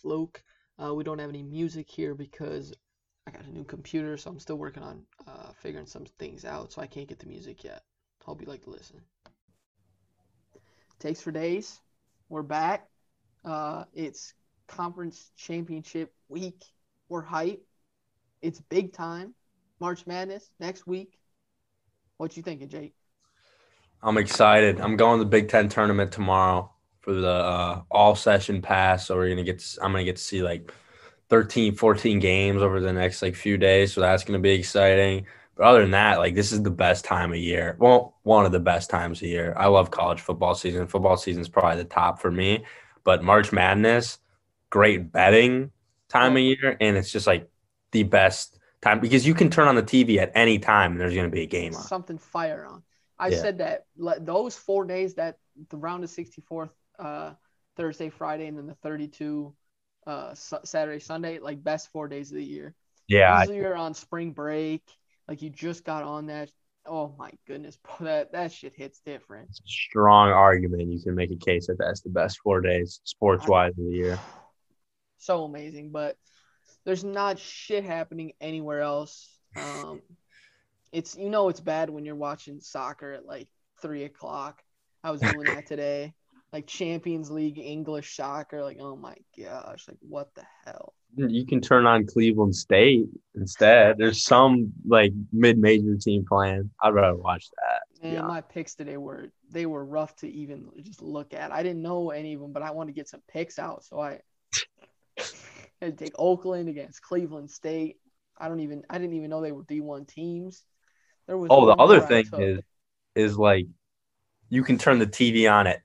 fluke. Uh, we don't have any music here because I got a new computer, so I'm still working on uh, figuring some things out, so I can't get the music yet. Hope you like to listen. Takes for days. We're back. Uh, it's conference championship week. We're hype. It's big time. March Madness next week. What you thinking, Jake? I'm excited. I'm going to the Big Ten tournament tomorrow for the uh, all session pass. So we're gonna get. To, I'm gonna get to see like 13, 14 games over the next like few days. So that's gonna be exciting. But other than that, like this is the best time of year. Well, one of the best times of year. I love college football season. Football season is probably the top for me. But March Madness, great betting time of year, and it's just like the best time because you can turn on the TV at any time and there's going to be a game on. Something fire on. I Yeah. said that those four days that the round of 64th, uh, Thursday, Friday, and then the 32, uh, Su- Saturday, Sunday, like best four days of the year. Yeah, I- you're on spring break, like you just got on that. Oh my goodness, bro, that that shit hits different. it's a strong argument. You can make a case that that's the best four days sports wise of the year. So amazing, but there's not shit happening anywhere else. Um, it's you know it's bad when you're watching soccer at like three o'clock. I was doing that today, like Champions League English soccer. Like oh my gosh, like what the hell? You can turn on Cleveland State instead. There's some like mid-major team playing. I'd rather watch that. Man, my picks today were they were rough to even just look at. I didn't know any of them, but I wanted to get some picks out, so I had to take Oakland against Cleveland State. I don't even I didn't even know they were D one teams. There was Oh, the other thing is is like you can turn the TV on at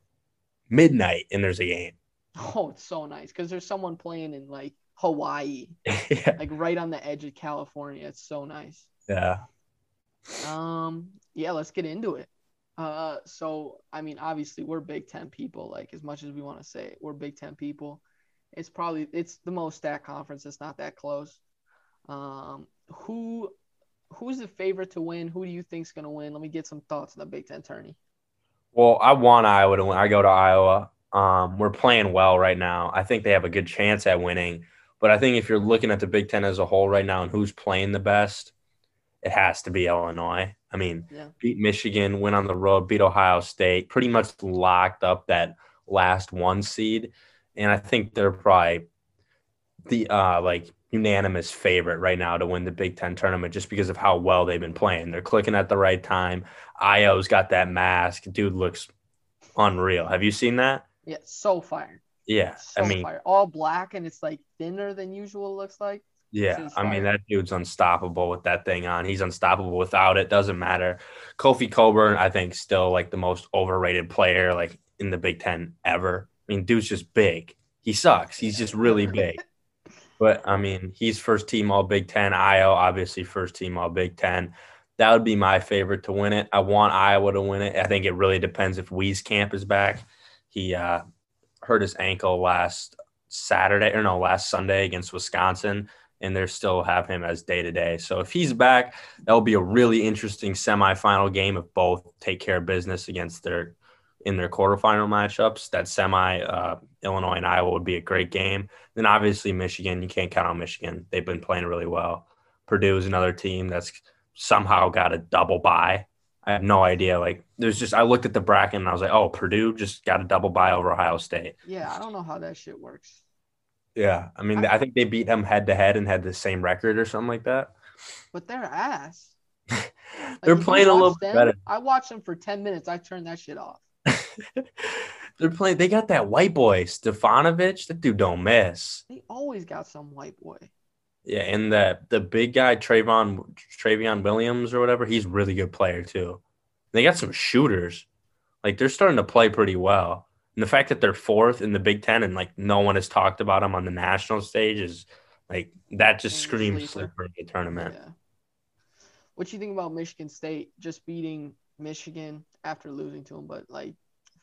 midnight and there's a game. oh, it's so nice because there's someone playing in like Hawaii, yeah. like right on the edge of California. It's so nice. Yeah. Um, yeah, let's get into it. Uh, so I mean, obviously we're Big Ten people. Like as much as we want to say it, we're Big Ten people. It's probably it's the most stacked conference. It's not that close. Um, who who's the favorite to win? Who do you think's gonna win? Let me get some thoughts on the Big Ten tourney. Well, I want Iowa to win. I go to Iowa. Um, we're playing well right now. I think they have a good chance at winning. But I think if you're looking at the Big Ten as a whole right now and who's playing the best, it has to be Illinois. I mean, Yeah. beat Michigan, went on the road, beat Ohio State, pretty much locked up that last one seed. And I think they're probably the uh like unanimous favorite right now to win the Big Ten tournament just because of how well they've been playing. They're clicking at the right time. Ayo's got that mask. Dude looks unreal. Have you seen that? Yeah, so fire. Yeah. So I mean, fire. All black and it's like thinner than usual. it Looks like. yeah. I mean, that dude's unstoppable with that thing on. He's unstoppable without it. Doesn't matter. Kofi Cockburn, I think, still like the most overrated player like in the Big Ten ever. I mean, dude's just big. He sucks. He's just really big. But I mean, he's first team All Big Ten. Ayo, obviously, first team All Big Ten. That would be my favorite to win it. I want Iowa to win it. I think it really depends if Wieskamp is back. He uh, hurt his ankle last Saturday or no, last Sunday against Wisconsin, and they still have him as day to day. So if he's back, that'll be a really interesting semifinal game if both take care of business against their in their quarterfinal matchups. That semi uh, Illinois and Iowa would be a great game. Then obviously Michigan, you can't count on Michigan. They've been playing really well. Purdue is another team that's somehow got a double bye. I have no idea. Like there's just I looked at the bracket and I was like, oh, Purdue just got a double bye over Ohio State. Yeah, I don't know how that shit works. Yeah, I mean, I think they beat them head to head and had the same record or something like that. But they're ass. They're you playing a little bit them, better. I watched them for ten minutes. I turned that shit off. They're playing. They got that white boy Stefanovic. That dude don't miss. They always got some white boy. Yeah, and the the big guy Trayvon Trevion Williams or whatever. He's a really good player too. They got some shooters. Like they're starting to play pretty well. And the fact that they're fourth in the Big Ten and like no one has talked about them on the national stage is like that just Mm, screams sleeper. sleeper tournament. Yeah. What you think about Michigan State just beating Michigan after losing to them? But like,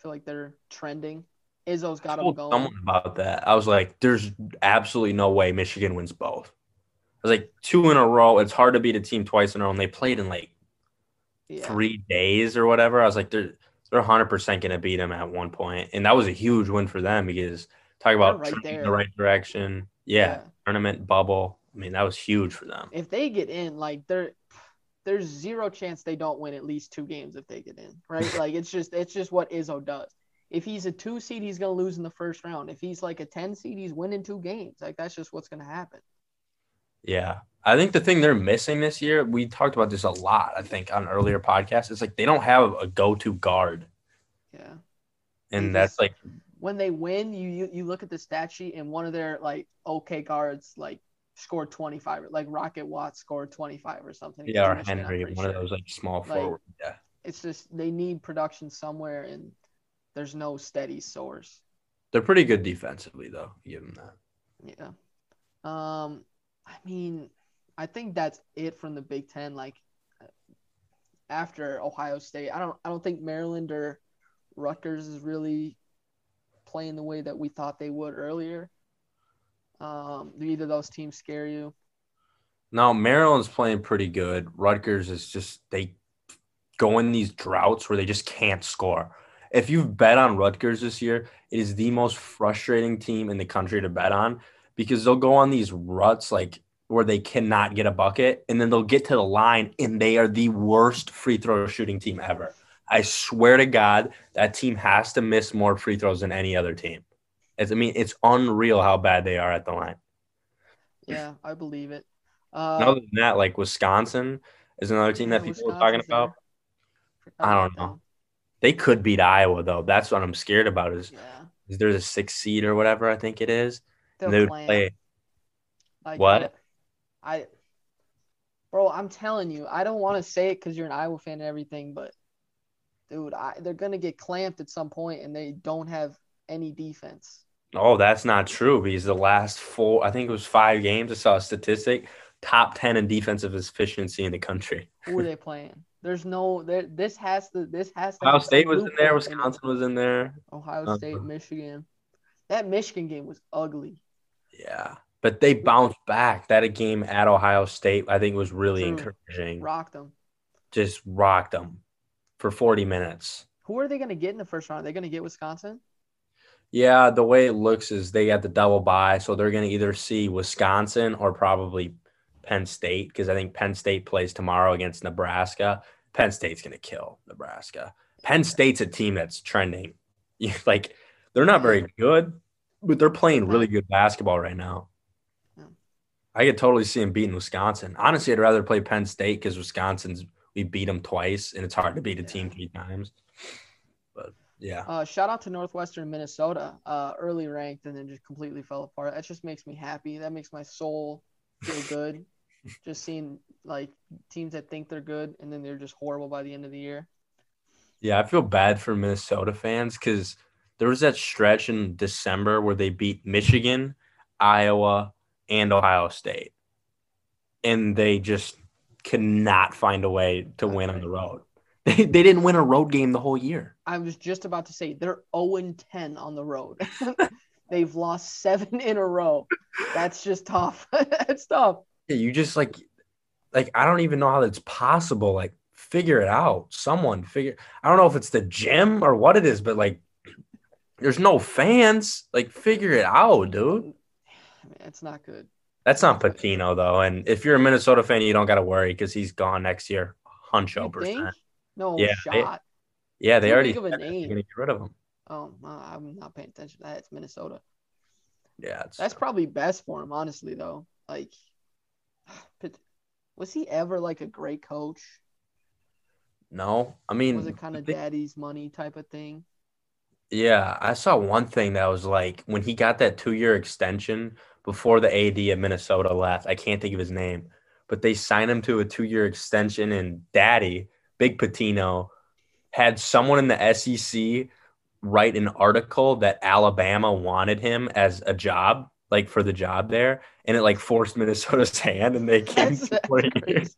feel like they're trending. Izzo's got them going. someone about that. I was like, there's absolutely no way Michigan wins both. I was like, two in a row. It's hard to beat a team twice in a row. And they played in like Yeah. three days or whatever. I was like, they're they're 100 percent gonna beat them at one point, and that was a huge win for them because Talk about right the right direction. Yeah, tournament bubble. I mean, that was huge for them. If they get in, like there, there's zero chance they don't win at least two games if they get in, right? like it's just it's just what Izzo does. If he's a two seed, he's gonna lose in the first round. If he's like a ten seed, he's winning two games. Like that's just what's gonna happen. Yeah. I think the thing they're missing this year, we talked about this a lot, I think, on earlier podcasts. It's like they don't have a go to guard. Yeah. And They that's just- like, When they win, you you, you look at the stat sheet and one of their like okay guards like scored 25 like Rocket Watts scored 25 or something. yeah, or against Michigan, Aaron Henry, one of those like small Like- forward. Yeah. It's just they need production somewhere and there's no steady source. They're pretty good defensively, though. Give them that. Yeah. Um, I mean, I think that's it from the Big Ten. Like after Ohio State, I don't I don't think Maryland or Rutgers is really playing the way that we thought they would earlier. Um, do either those teams scare you? No, Maryland's playing pretty good. Rutgers is just they go in these droughts where they just can't score. If you've bet on Rutgers this year, it is the most frustrating team in the country to bet on because they'll go on these ruts like where they cannot get a bucket and then they'll get to the line and they are the worst free throw shooting team ever. I swear to God, that team has to miss more free throws than any other team. It's, I mean, it's unreal how bad they are at the line. Yeah, I believe it. Uh, other than that, like Wisconsin is another team that yeah, people were talking about. I don't know. They could beat Iowa though. That's what I'm scared about. Is, Yeah, is there's a six seed or whatever I think it is. And they would play. Like, What? I, I- bro, I'm telling you, I don't want to say it because you're an Iowa fan and everything, but dude, I, they're gonna get clamped at some point, and they don't have any defense. Oh, that's not true because the last four, I think it was five games. I saw a statistic: top ten in defensive efficiency in the country. Who are they playing? There's no there. This has to. This has to. Ohio State was in there. Wisconsin was in there. Ohio Uh-huh. State, Michigan. That Michigan game was ugly. Yeah, but they bounced back. That game at Ohio State, I think, was really True. encouraging. Rocked them. Just rocked them for 40 minutes. Who are they gonna get in the first round? Are they gonna get Wisconsin? Yeah, the way it looks is they got the double bye, so they're going to either see Wisconsin or probably Penn State because I think Penn State plays tomorrow against Nebraska. Penn State's going to kill Nebraska. Penn State's a team that's trending. like they're not very good, but they're playing really good basketball right now. I could totally see them beating Wisconsin. Honestly, I'd rather play Penn State because Wisconsin's we beat them twice, and it's hard to beat a team three times. Yeah. Uh, shout out to Northwestern Minnesota, uh, early ranked and then just completely fell apart. That just makes me happy. That makes my soul feel good. just seeing like teams that think they're good and then they're just horrible by the end of the year. Yeah, I feel bad for Minnesota fans because there was that stretch in December where they beat Michigan, Iowa, and Ohio State. And they just could not find a way to win on the road. They, they didn't win a road game the whole year. I was just about to say they're 0 10 on the road. They've lost seven in a row. That's just tough. That's tough. Yeah, you just like, like I don't even know how that's possible. Like, figure it out. Someone figure. I don't know if it's the gym or what it is, but like, there's no fans. Like, figure it out, dude. It's not good. That's not Pitino though, and if you're a Minnesota fan, you don't got to worry because he's gone next year, huncho percent. No Yeah, shot. Yeah, they already of a name. gonna get rid of him. Oh, I'm not paying attention to that. It's Minnesota. Yeah, it's, That's probably best for him, honestly, though. Like, was he ever like a great coach? no. I mean, Was it kind of daddy's money type of thing? Yeah, I saw one thing that was like when he got that two year extension before the AD of Minnesota left. I can't think of his name, but they signed him to a two year extension, and Daddy, Big Pitino, had someone in the SEC write an article that Alabama wanted him as a job, like for the job there, and it like forced Minnesota's hand, and they came That's- to four years.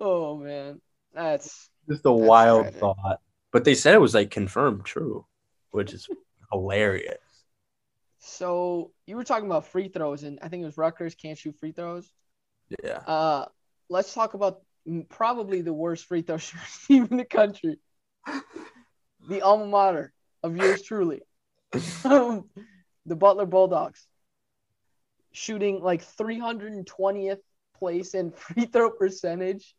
oh man, that's Just a That's wild tragic. thought. But they said it was like confirmed true, which is hilarious. so. You were talking about free throws, and I think it was Rutgers can't shoot free throws. Yeah. Uh, let's talk about probably the worst free throw shooting team in the country. The alma mater of yours truly. the Butler Bulldogs shooting like 320th place in free throw percentage,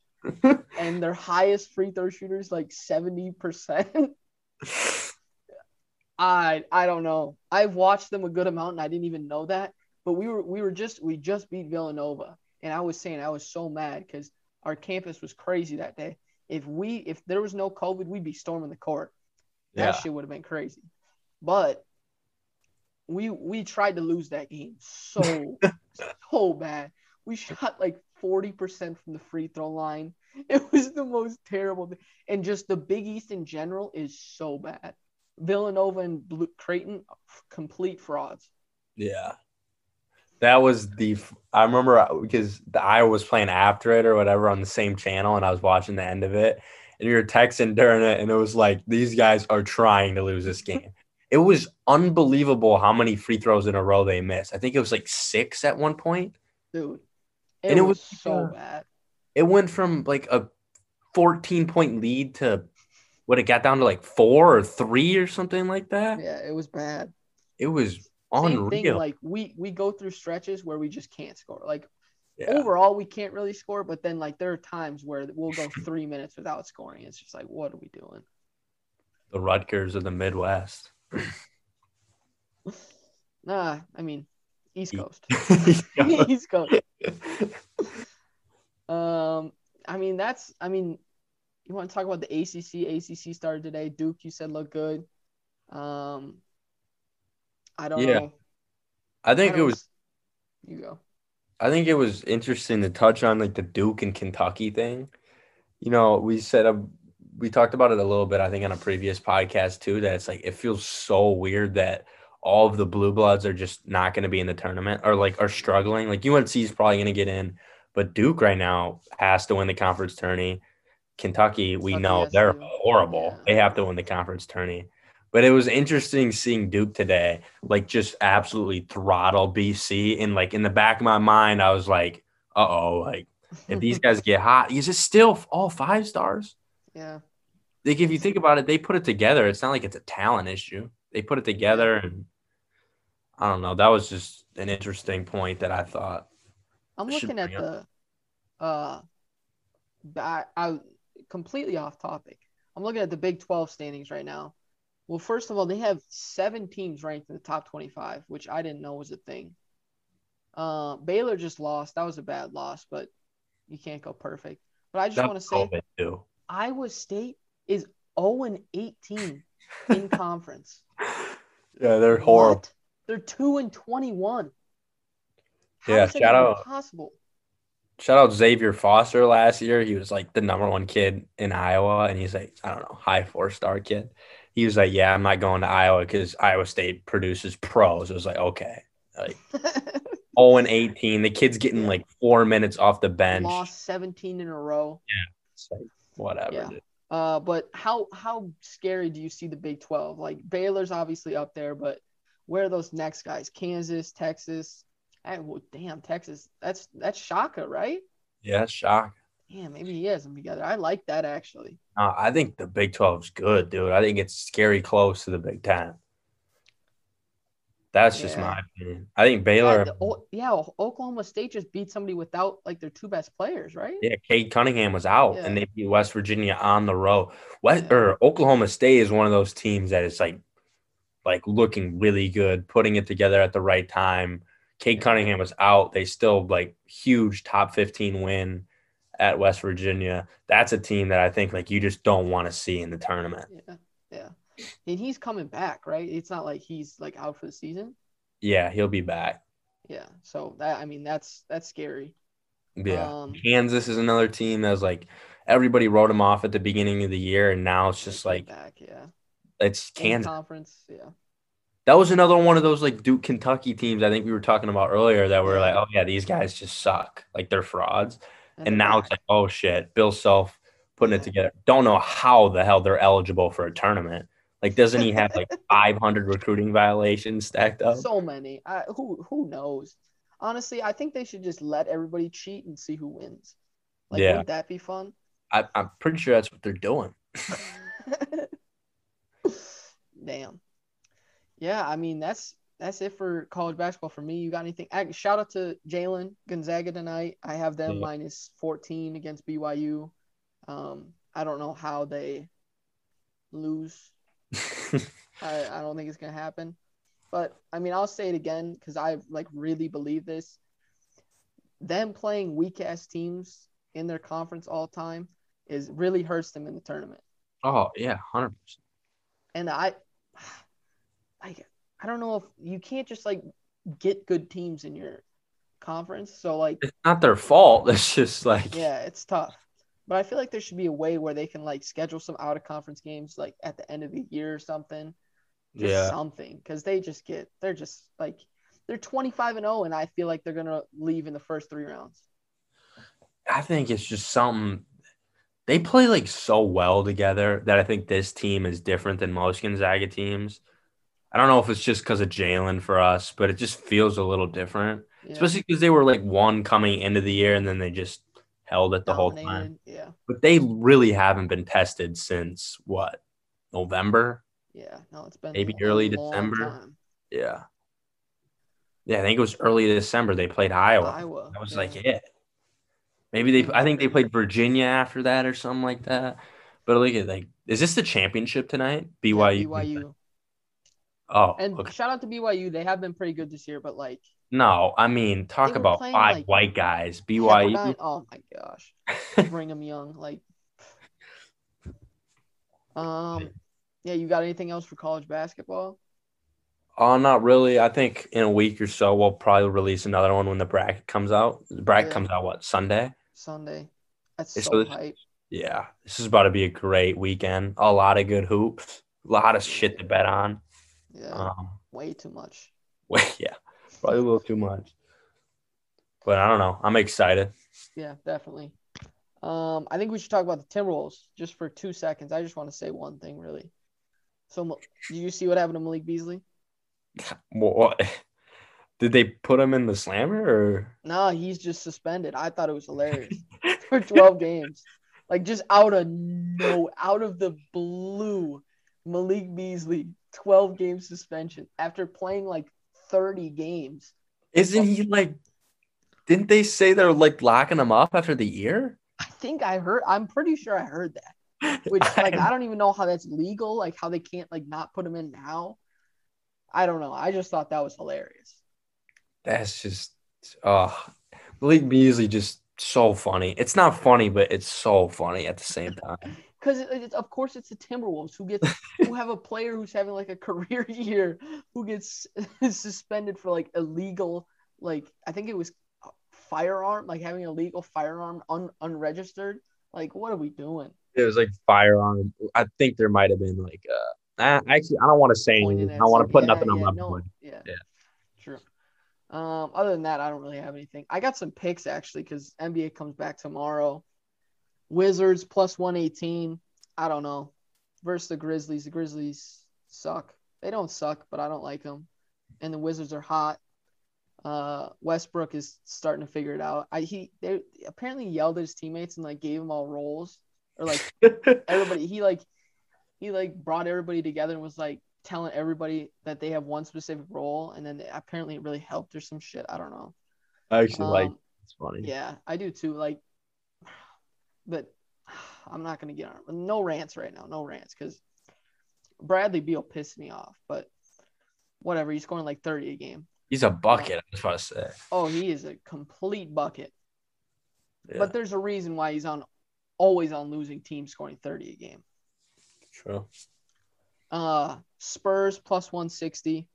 and their highest free throw shooters like 70%. I I don't know. I've watched them a good amount and I didn't even know that. But we were we were just we just beat Villanova and I was saying I was so mad because our campus was crazy that day. If we if there was no COVID, we'd be storming the court. That Yeah. shit would have been crazy. But we we tried to lose that game so so bad. We shot like 40% from the free throw line. It was the most terrible thing. And just the Big East in general is so bad. Villanova and Blue, Creighton, complete frauds. Yeah. That was the I remember uh, because the Iowa was playing after it or whatever on the same channel and I was watching the end of it and you were texting during it and it was like these guys are trying to lose this game. It was unbelievable how many free throws in a row they missed. I think it was like 6 at one point. Dude. It, And it was, was, so bad. It went from like a 14 point lead to what it got down to like 4 or 3 or something like that. Yeah, it was bad. It was Same thing, like we we go through stretches where we just can't score. Like yeah. overall we can't really score, but then like there are times where we'll go three minutes without scoring. It's just like, what are we doing? The Rutgers of the Midwest. Nah, I mean, East Coast. East Coast. Um, I mean that's I mean, you want to talk about the ACC? ACC started today. Duke, you said looked good. Um, I don't Yeah. know. I I think it was You go. I think it was interesting to touch on like the Duke and Kentucky thing. You know, we said um, we talked about it a little bit, I think, on a previous podcast too. That it's like it feels so weird that all of the blue bloods are just not going to be in the tournament or like are struggling. Like UNC is probably going to get in, but Duke right now has to win the conference tourney. Kentucky, we Kentucky know they're horrible. Yeah. They have to win the conference tourney. But it was interesting seeing Duke today, like just absolutely throttle BC. And like in the back of my mind, I was like, uh oh, like if these guys get hot, is it still all five stars? yeah. Like if you think about it, they put it together. It's not like it's a talent issue. They put it together and I don't know. That was just an interesting point that I thought. I'm looking at bring the uh I, I completely off topic. I'm looking at the Big 12 standings right now. Well, first of all, they have seven teams ranked in the top 25, which I didn't know was a thing. Uh, Baylor just lost. That was a bad loss, but you can't go perfect. But I just want to say COVID too. Iowa State is 0 and 18 in conference. Yeah, they're horrible. What? They're 2 and 21. How Yeah, is shout even out- possible? Shout out Xavier Foster last year. He was like the number one kid in Iowa, and he's like, I don't know, high four star kid. He was like, Yeah, I'm not going to Iowa because Iowa State produces pros. It was like, okay. Like 0 and 18. The kid's getting Yeah. like four minutes off the bench. Lost 17 in a row. It's like, whatever. Yeah. dude. Uh, but how how scary do you see the Big 12? Like Baylor's obviously up there, but where are those next guys? Kansas, Texas. Hey, well, damn, Texas. That's that's Shaka, right? Yeah, shock. Yeah, maybe he has them together. I like that actually. Uh, I think the Big 12 is good, dude. I think it's scary close to the Big 10. That's just my opinion. I think Yeah, Baylor, the- yeah, Oklahoma State just beat somebody without like their two best players, right? yeah, Cade Cunningham was out and they beat West Virginia on the road. West Yeah. or Oklahoma State is one of those teams that is like like looking really good, putting it together at the right time. Cade Yeah. Cunningham was out. They still like huge top 15 win at West Virginia. That's a team that I think like you just don't want to see in the tournament. Yeah, yeah. And he's coming back, right? It's not like he's like out for the season. Yeah, he'll be back. Yeah, so that I mean that's that's scary. Yeah. Um, Kansas is another team that's like everybody wrote them off at the beginning of the year, and now it's just like back, yeah. it's Kansas. conference, yeah. That was another one of those like Duke Kentucky teams I think we were talking about earlier that were like, oh yeah, these guys just suck. Like they're frauds. And, now it's like, oh shit, Bill Self putting it together. Don't know how the hell they're eligible for a tournament. Like, doesn't he have like 500 recruiting violations stacked up? so many. I, who who knows? Honestly, I think they should just let everybody cheat and see who wins. Like, Yeah. wouldn't that be fun? I, I'm pretty sure that's what they're doing. Damn. yeah, I mean that's that's it for college basketball for me. You got anything? Shout out to Jalen Gonzaga tonight. I have them Yeah. minus 14 against BYU. Um, I don't know how they lose. I, I don't think it's gonna happen. But I mean, I'll say it again because I like really believe this. Them playing weak ass teams in their conference all time is really hurts them in the tournament. oh yeah, hundred percent. And I, I, don't know if you can't just like get good teams in your conference. So like, It's not their fault. It's just like yeah, it's tough. But I feel like there should be a way where they can like schedule some out of conference games like at the end of the year or something. Just Yeah. something because they just get they're just like they're 25 and 0 and I feel like they're gonna leave in the first three rounds. I think it's just something they play like so well together that I think this team is different than most Gonzaga teams. I don't know if it's just because of Jalen for us, but it just feels a little different, Yeah. especially because they were like one coming into the year and then they just held it the whole time. Yeah, But they really haven't been tested since what November? yeah. No, it's been Maybe early December. time. Yeah, yeah. I think it was early December they played Iowa. Iowa. That was yeah. like it. Maybe they. I think they played Virginia after that or something like that. But look at like, is this the championship tonight? Yeah, BYU. Oh, And okay. Shout out to BYU. They have been pretty good this year, but like no. I mean, talk about playing, five like, white guys. BYU. Pepperdine- Oh my gosh. Brigham Young. Like, um, yeah. You got anything else for college basketball? Oh, not really. I think in a week or so we'll probably release another one when the bracket comes out. The bracket Yeah. comes out what Sunday? Sunday. That's It's so so- hype. Yeah, this is about to be a great weekend. A lot of good hoops. A lot of shit to bet on. Yeah, Um, way too much. wait, yeah, probably a little too much. But I don't know. I'm excited. Yeah, definitely. Um, I think we should talk about the Timberwolves just for two seconds. I just want to say one thing, really. So, did you see what happened to Malik Beasley? What? Did they put him in the slammer or? No, he's just suspended. I thought it was hilarious for 12 games. Like just out of no, out of the blue, Malik Beasley 12 game suspension after playing like 30 games. Isn't he like? Didn't they say they're like locking him up after the year? I think I heard. I'm pretty sure I heard that. Which like I don't even know how that's legal. Like how they can't like not put him in now. I don't know. I just thought that was hilarious. That's just oh Malik Beasley just so funny. It's not funny, but it's so funny at the same time. Because it's of course it's the Timberwolves who gets who have a player who's having like a career year who gets suspended for like illegal like I think it was firearm like having a legal firearm un, unregistered. Like what are we doing? It was like firearm. I think there might have been like uh uh, actually I don't want to say anything. I don't want to put yeah, nothing on my no, board. Yeah. Yeah. True. Um, other than that, I don't really have anything. I got some picks actually because NBA comes back tomorrow. Wizards plus one eighteen. I don't know. Versus the Grizzlies. The Grizzlies suck. They don't suck, but I don't like them. And the Wizards are hot. Uh, Westbrook is starting to figure it out. I he they apparently yelled at his teammates and like gave them all roles or like everybody he like he like brought everybody together and was like telling everybody that they have one specific role and then apparently it really helped or some shit i don't know I actually like Um, it's funny. yeah i do too like but i'm not gonna get on no rants right now no rants because bradley beal pissed me off but whatever he's scoring like 30 a game He's a bucket, I was about to say. oh he is a complete bucket Yeah, but there's a reason why he's on always on losing teams scoring 30 a game true. Uh, Spurs plus 160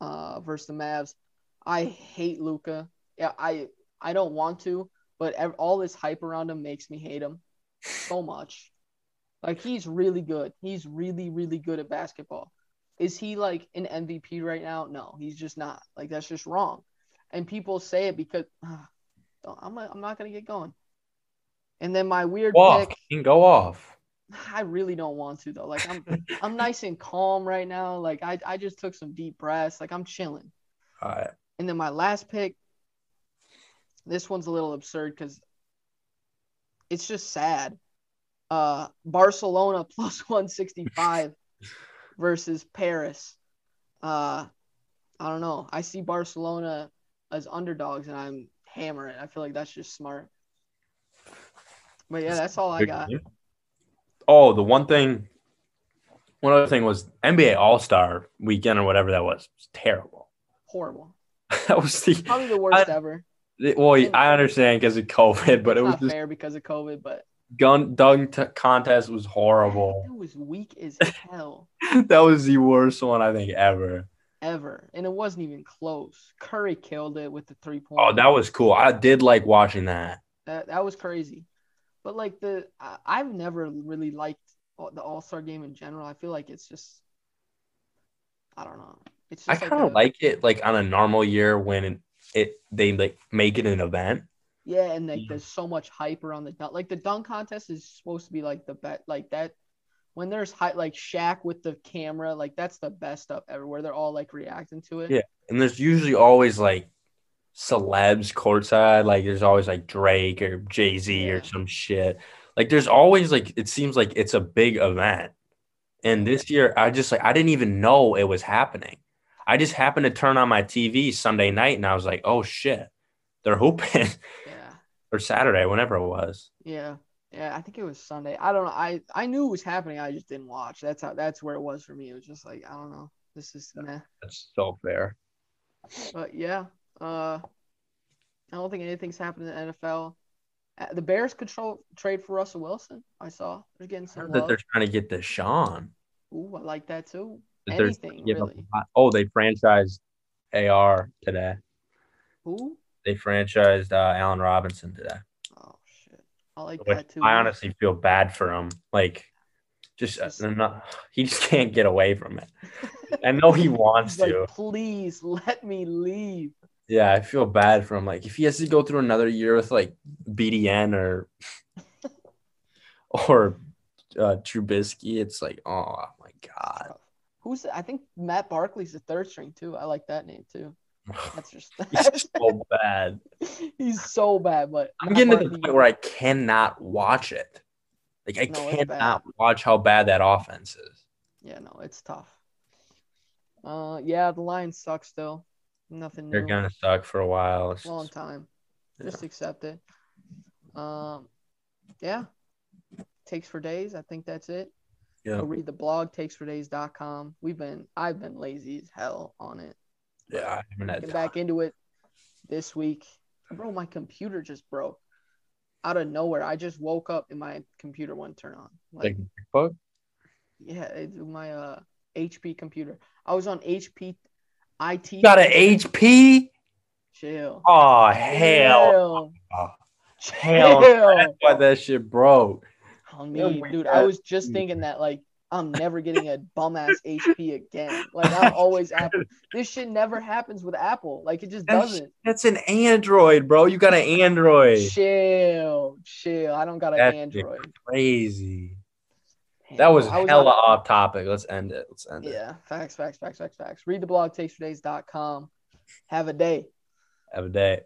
uh, versus the Mavs. I hate Luka. Yeah, I I don't want to, but ev- all this hype around him makes me hate him so much. Like he's really good. He's really really good at basketball. Is he like an MVP right now? No, he's just not. Like that's just wrong. And people say it because uh, I'm I'm not gonna get going. And then my weird Go off. pick. Can go off. I really don't want to though. Like I'm I'm nice and calm right now. Like I I just took some deep breaths. Like I'm chilling. All right. And then my last pick, this one's a little absurd because it's just sad. Uh Barcelona plus 165 versus Paris. Uh, I don't know. I see Barcelona as underdogs, and I'm hammering. I feel like that's just smart. But yeah, that's all I got. Oh, the one thing, one other thing was NBA All Star weekend or whatever that was. was terrible. Horrible. that was the Probably the worst ever. Well. I understand because of COVID, but it was just fair because of COVID, but gun dunk t- contest was horrible. it was weak as hell that was the worst one I think ever. ever, and it wasn't even close. Curry killed it with the three point. Oh, that was cool. I did like watching that. that that was crazy. But like the, I, I've never really liked all- the All Star game in general. I feel like it's just, I don't know. It's I kind of a- like it like on a normal year when it, it they like make it an event. Yeah, and like Yeah. there's so much hype around the dunk. Like the dunk contest is supposed to be like the bet, like that. When there's hype, like Shaq with the camera, like that's the best stuff ever. Where they're all like reacting to it. Yeah. And there's usually always like celebs courtside. Like there's always like Drake or Jay Z Yeah. or some shit. Like there's always like it seems like it's a big event. And this year I just like I didn't even know it was happening. I just happened to turn on my TV Sunday night and I was like, oh shit, they're hooping Yeah, or Saturday, whenever it was. yeah, yeah. I think it was Sunday. I don't know. I I knew it was happening. I just didn't watch. That's how. That's where it was for me. It was just like I don't know. This is meh. That's so fair. But yeah, uh, I don't think anything's happened in the NFL. Uh, The Bears control trade for Russell Wilson. I saw they're getting I some heard that they're trying to get the Deshaun. Ooh, I like that too. Anything really. Oh, they franchised AR today. Who? They franchised uh, Allen Robinson today. Oh shit, I like Which that too. I honestly feel bad for him. Like, just uh, Just- not, he just can't get away from it. I know he wants like, to. please let me leave. Yeah, I feel bad for him. Like, if he has to go through another year with like BDN or or uh, Trubisky, it's like, oh my god, Who's? I think Matt Barkley's the third string too. I like that name too. That's just. he's so bad. he's so bad, but I'm Matt getting to the point where I cannot watch it. Like, I No, cannot watch how bad that offense is. Yeah, no, it's tough. Uh, yeah, the Lions suck still. Nothing They're new. gonna suck for a while. It's Long just- time. Yeah. Just accept it. Um, yeah. Takes for days. I think that's it. Yeah, Go read the blog takesfordays.com. We've been I've been lazy as hell on it. yeah. I haven't had Get time. back into it this week. Bro, my computer just broke. Out of nowhere. I just woke up and my computer wouldn't turn on. Like, Like yeah, it's my uh HP computer. I was on HP IT. Got an HP? Chill. Oh hell, Chill. hell! Chill. That's why that shit broke. Yeah, mean, dude, I was just thinking that like I'm never getting a bum ass HP again. Like I'm always Apple. This shit never happens with Apple. Like it just That's- doesn't. That's an Android, bro. You got an Android. Chill, chill. I don't got an That's Android. Crazy. That was was hella on- off topic. Let's end it. Let's end it. Yeah, facts, facts, facts, facts, facts. Read the blog takesfordays.com. Have a day. Have a day.